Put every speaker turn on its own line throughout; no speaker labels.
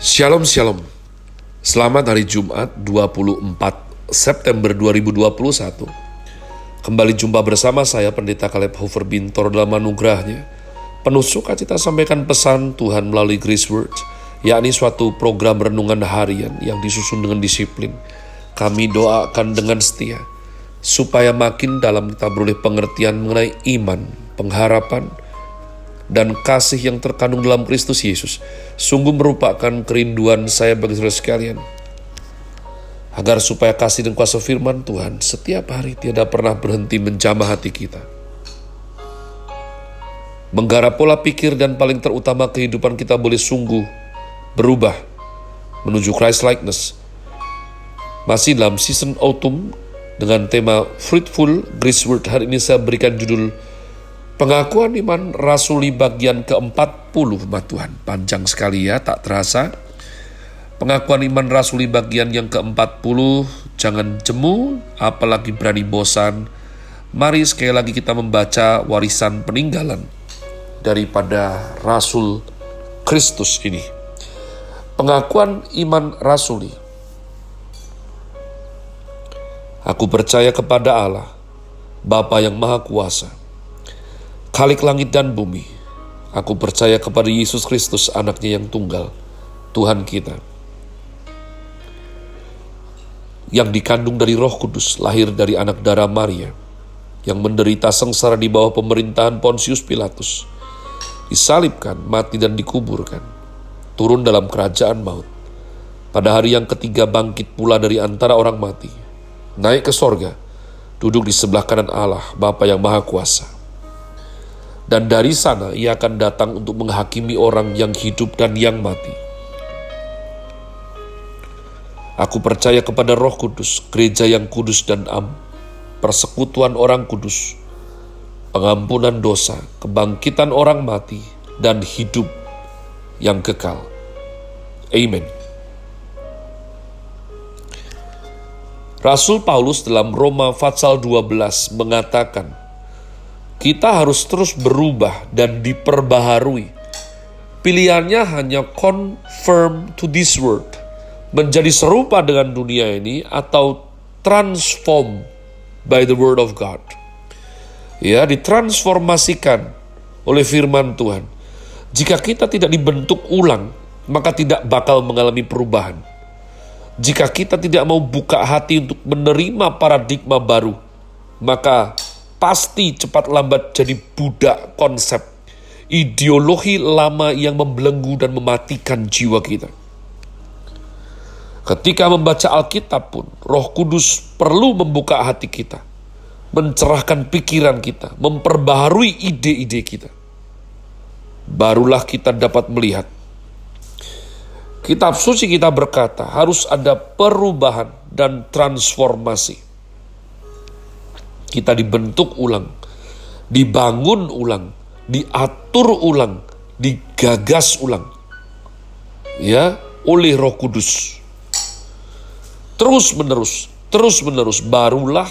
Shalom Shalom. Selamat hari Jumat 24 September 2021 Kembali jumpa bersama saya Pendeta Kaleb Hofer Bintor dalam anugerahnya. Penuh sukacita sampaikan pesan Tuhan melalui Grace Word yakni suatu program renungan harian yang disusun dengan disiplin. Kami doakan dengan setia supaya makin dalam kita beroleh pengertian mengenai iman, pengharapan, dan kasih yang terkandung dalam Kristus Yesus sungguh merupakan kerinduan saya bagi saudara sekalian. Agar supaya kasih dan kuasa firman Tuhan setiap hari tidak pernah berhenti menjamah hati kita. Menggarap pola pikir dan paling terutama kehidupan kita boleh sungguh berubah menuju Christ likeness. Masih dalam season autumn dengan tema Fruitful Grace Word hari ini saya berikan judul Pengakuan iman rasuli bagian ke-40, Mbak Tuhan. Panjang sekali ya, tak terasa. Pengakuan iman rasuli bagian yang ke-40, jangan jemu, apalagi berani bosan. Mari sekali lagi kita membaca warisan peninggalan daripada Rasul Kristus ini. Pengakuan iman rasuli. Aku percaya kepada Allah, Bapa yang Maha Kuasa, Khalik langit dan bumi, aku percaya kepada Yesus Kristus anaknya yang tunggal, Tuhan kita. Yang dikandung dari roh kudus, lahir dari anak darah Maria, yang menderita sengsara di bawah pemerintahan Pontius Pilatus, disalibkan, mati dan dikuburkan, turun dalam kerajaan maut. Pada hari yang ketiga bangkit pula dari antara orang mati, naik ke sorga, duduk di sebelah kanan Allah, Bapa yang Maha Kuasa dan dari sana ia akan datang untuk menghakimi orang yang hidup dan yang mati. Aku percaya kepada Roh Kudus, gereja yang kudus dan am, persekutuan orang kudus, pengampunan dosa, kebangkitan orang mati, dan hidup yang kekal. Amen. Rasul Paulus dalam Roma Fatsal 12 mengatakan, kita harus terus berubah dan diperbaharui. Pilihannya hanya confirm to this world, menjadi serupa dengan dunia ini atau transform by the word of God. Ya, ditransformasikan oleh firman Tuhan. Jika kita tidak dibentuk ulang, maka tidak bakal mengalami perubahan. Jika kita tidak mau buka hati untuk menerima paradigma baru, maka pasti cepat lambat jadi budak konsep ideologi lama yang membelenggu dan mematikan jiwa kita. Ketika membaca Alkitab pun, Roh Kudus perlu membuka hati kita, mencerahkan pikiran kita, memperbaharui ide-ide kita. Barulah kita dapat melihat. Kitab suci kita berkata harus ada perubahan dan transformasi kita dibentuk ulang, dibangun ulang, diatur ulang, digagas ulang. Ya, oleh Roh Kudus. Terus menerus, terus menerus barulah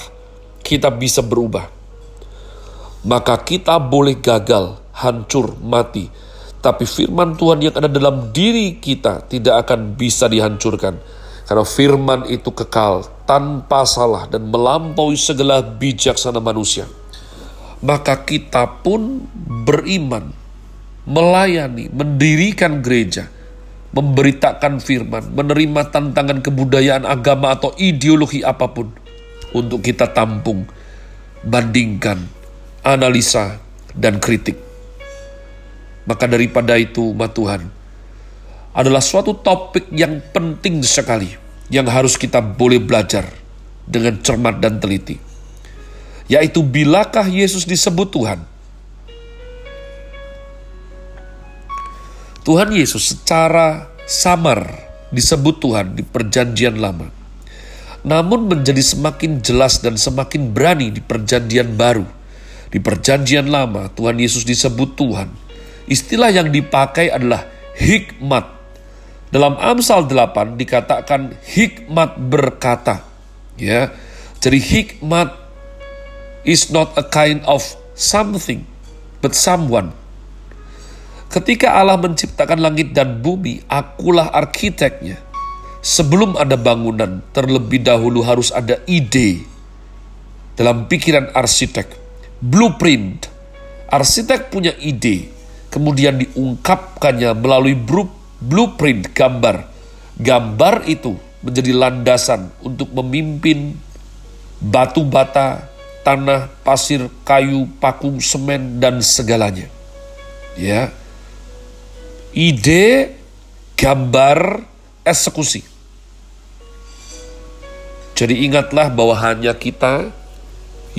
kita bisa berubah. Maka kita boleh gagal, hancur, mati. Tapi firman Tuhan yang ada dalam diri kita tidak akan bisa dihancurkan karena firman itu kekal, tanpa salah dan melampaui segala bijaksana manusia. Maka kita pun beriman, melayani, mendirikan gereja, memberitakan firman, menerima tantangan kebudayaan agama atau ideologi apa pun untuk kita tampung, bandingkan, analisa, dan kritik. Maka daripada itu, umat Tuhan, adalah suatu topik yang penting sekali yang harus kita boleh belajar dengan cermat dan teliti. Yaitu bilakah Yesus disebut Tuhan? Tuhan Yesus secara samar disebut Tuhan di perjanjian lama. Namun menjadi semakin jelas dan semakin berani di perjanjian baru. Di perjanjian lama Tuhan Yesus disebut Tuhan. Istilah yang dipakai adalah hikmat dalam Amsal 8 dikatakan hikmat berkata. Ya. Jadi hikmat is not a kind of something but someone. Ketika Allah menciptakan langit dan bumi, akulah arsiteknya. Sebelum ada bangunan, terlebih dahulu harus ada ide dalam pikiran arsitek. Blueprint. Arsitek punya ide, kemudian diungkapkannya melalui blueprint gambar. Gambar itu menjadi landasan untuk memimpin batu bata, tanah, pasir, kayu, paku, semen, dan segalanya. Ya, ide, gambar, eksekusi. Jadi ingatlah bahwa hanya kita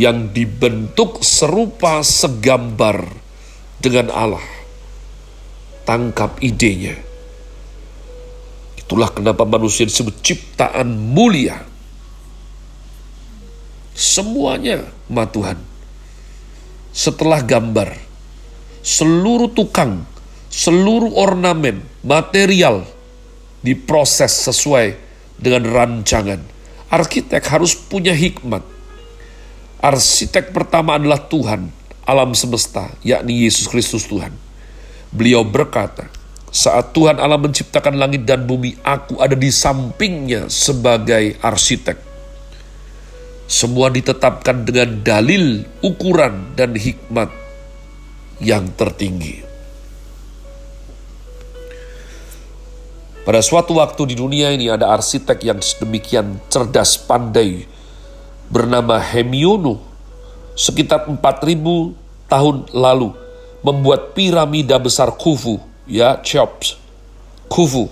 yang dibentuk serupa segambar dengan Allah. Tangkap idenya. Itulah kenapa manusia disebut ciptaan mulia. Semuanya ma Tuhan. Setelah gambar, seluruh tukang seluruh ornamen, material diproses sesuai dengan rancangan. Arsitek harus punya hikmat. Arsitek pertama adalah Tuhan, alam semesta, yakni Yesus Kristus Tuhan. Beliau berkata, saat Tuhan Allah menciptakan langit dan bumi, aku ada di sampingnya sebagai arsitek. Semua ditetapkan dengan dalil, ukuran, dan hikmat yang tertinggi. Pada suatu waktu di dunia ini ada arsitek yang sedemikian cerdas pandai bernama Hemiono sekitar 4000 tahun lalu membuat piramida besar Khufu ya Cheops. Khufu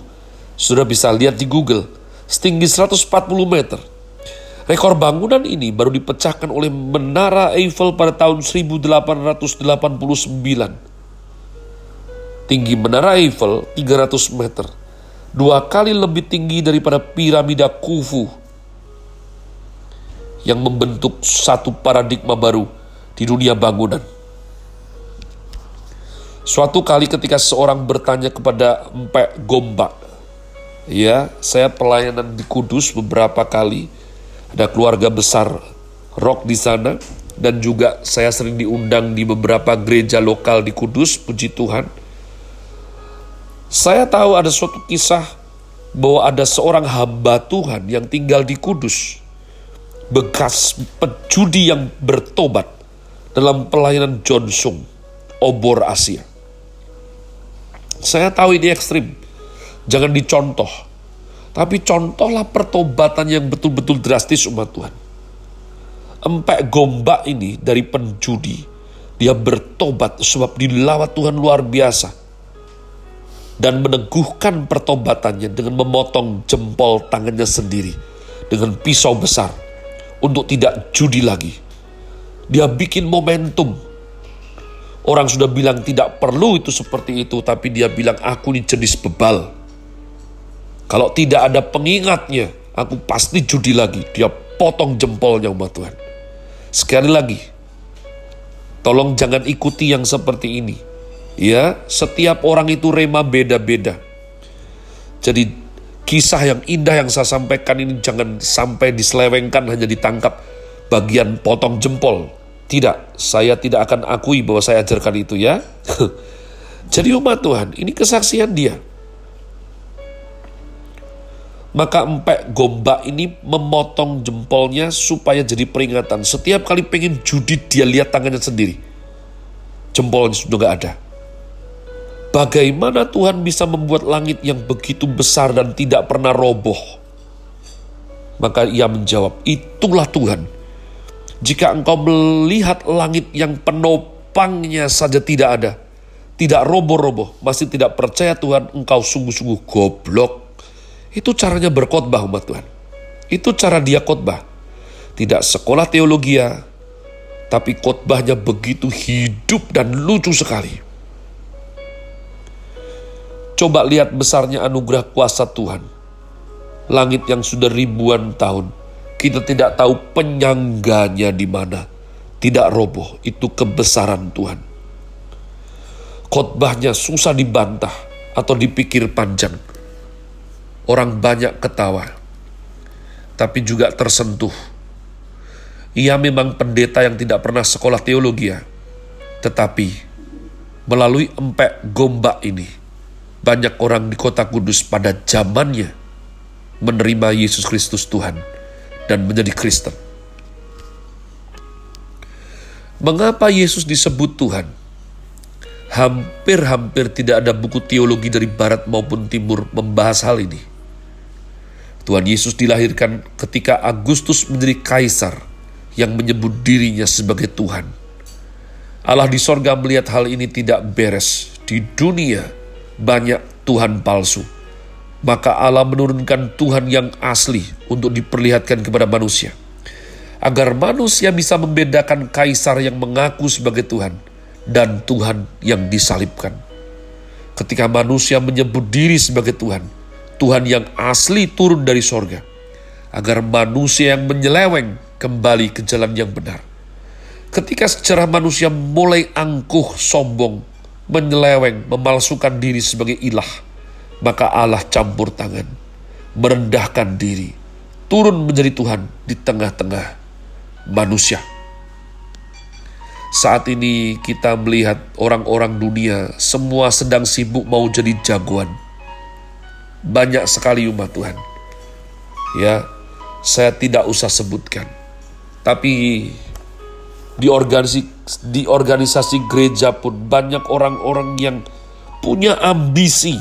sudah bisa lihat di Google. Setinggi 140 meter. Rekor bangunan ini baru dipecahkan oleh Menara Eiffel pada tahun 1889. Tinggi Menara Eiffel 300 meter. Dua kali lebih tinggi daripada piramida Khufu yang membentuk satu paradigma baru di dunia bangunan. Suatu kali ketika seorang bertanya kepada Empek Gombak, ya, saya pelayanan di Kudus beberapa kali, ada keluarga besar rock di sana, dan juga saya sering diundang di beberapa gereja lokal di Kudus, puji Tuhan. Saya tahu ada suatu kisah bahwa ada seorang hamba Tuhan yang tinggal di Kudus, bekas pejudi yang bertobat dalam pelayanan Johnson, obor Asia. Saya tahu ini ekstrim, jangan dicontoh. Tapi contohlah pertobatan yang betul-betul drastis umat Tuhan. Empek gombak ini dari penjudi, dia bertobat sebab dilawat Tuhan luar biasa dan meneguhkan pertobatannya dengan memotong jempol tangannya sendiri dengan pisau besar untuk tidak judi lagi. Dia bikin momentum. Orang sudah bilang tidak perlu itu seperti itu, tapi dia bilang aku ini jenis bebal. Kalau tidak ada pengingatnya, aku pasti judi lagi. Dia potong jempolnya umat Tuhan. Sekali lagi, tolong jangan ikuti yang seperti ini Ya, setiap orang itu rema beda-beda. Jadi kisah yang indah yang saya sampaikan ini jangan sampai diselewengkan hanya ditangkap bagian potong jempol. Tidak, saya tidak akan akui bahwa saya ajarkan itu ya. Jadi umat Tuhan, ini kesaksian dia. Maka empek gombak ini memotong jempolnya supaya jadi peringatan. Setiap kali pengen judi dia lihat tangannya sendiri. Jempolnya sudah gak ada. Bagaimana Tuhan bisa membuat langit yang begitu besar dan tidak pernah roboh? Maka ia menjawab, itulah Tuhan. Jika engkau melihat langit yang penopangnya saja tidak ada, tidak roboh-roboh, masih tidak percaya Tuhan, engkau sungguh-sungguh goblok. Itu caranya berkhotbah umat Tuhan. Itu cara dia khotbah. Tidak sekolah teologi, tapi khotbahnya begitu hidup dan lucu sekali. Coba lihat besarnya anugerah kuasa Tuhan. Langit yang sudah ribuan tahun, kita tidak tahu penyangganya di mana. Tidak roboh, itu kebesaran Tuhan. Khotbahnya susah dibantah atau dipikir panjang. Orang banyak ketawa, tapi juga tersentuh. Ia memang pendeta yang tidak pernah sekolah teologi, ya. tetapi Melalui empek gombak ini, banyak orang di kota kudus pada zamannya menerima Yesus Kristus Tuhan dan menjadi Kristen. Mengapa Yesus disebut Tuhan? Hampir-hampir tidak ada buku teologi dari barat maupun timur membahas hal ini. Tuhan Yesus dilahirkan ketika Agustus menjadi kaisar yang menyebut dirinya sebagai Tuhan. Allah di sorga melihat hal ini tidak beres. Di dunia banyak Tuhan palsu maka Allah menurunkan Tuhan yang asli untuk diperlihatkan kepada manusia. Agar manusia bisa membedakan kaisar yang mengaku sebagai Tuhan dan Tuhan yang disalibkan. Ketika manusia menyebut diri sebagai Tuhan, Tuhan yang asli turun dari sorga. Agar manusia yang menyeleweng kembali ke jalan yang benar. Ketika sejarah manusia mulai angkuh, sombong, menyeleweng, memalsukan diri sebagai ilah, maka Allah campur tangan, merendahkan diri, turun menjadi Tuhan di tengah-tengah manusia. Saat ini kita melihat orang-orang dunia semua sedang sibuk mau jadi jagoan. Banyak sekali umat Tuhan. Ya, saya tidak usah sebutkan. Tapi di organisasi, di organisasi gereja pun banyak orang-orang yang punya ambisi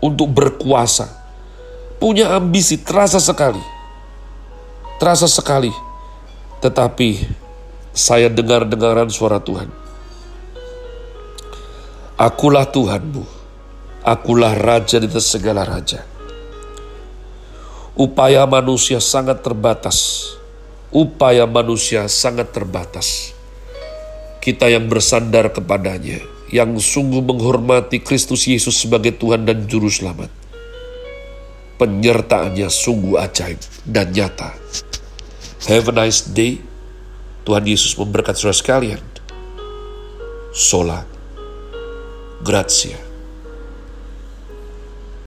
untuk berkuasa. Punya ambisi terasa sekali. Terasa sekali. Tetapi saya dengar-dengaran suara Tuhan. Akulah Tuhanmu. Akulah Raja di segala Raja. Upaya manusia sangat terbatas. Upaya manusia sangat terbatas. Kita yang bersandar kepadanya yang sungguh menghormati Kristus Yesus sebagai Tuhan dan Juru Selamat. Penyertaannya sungguh ajaib dan nyata. Have a nice day. Tuhan Yesus memberkati saudara sekalian. Sola. Grazie.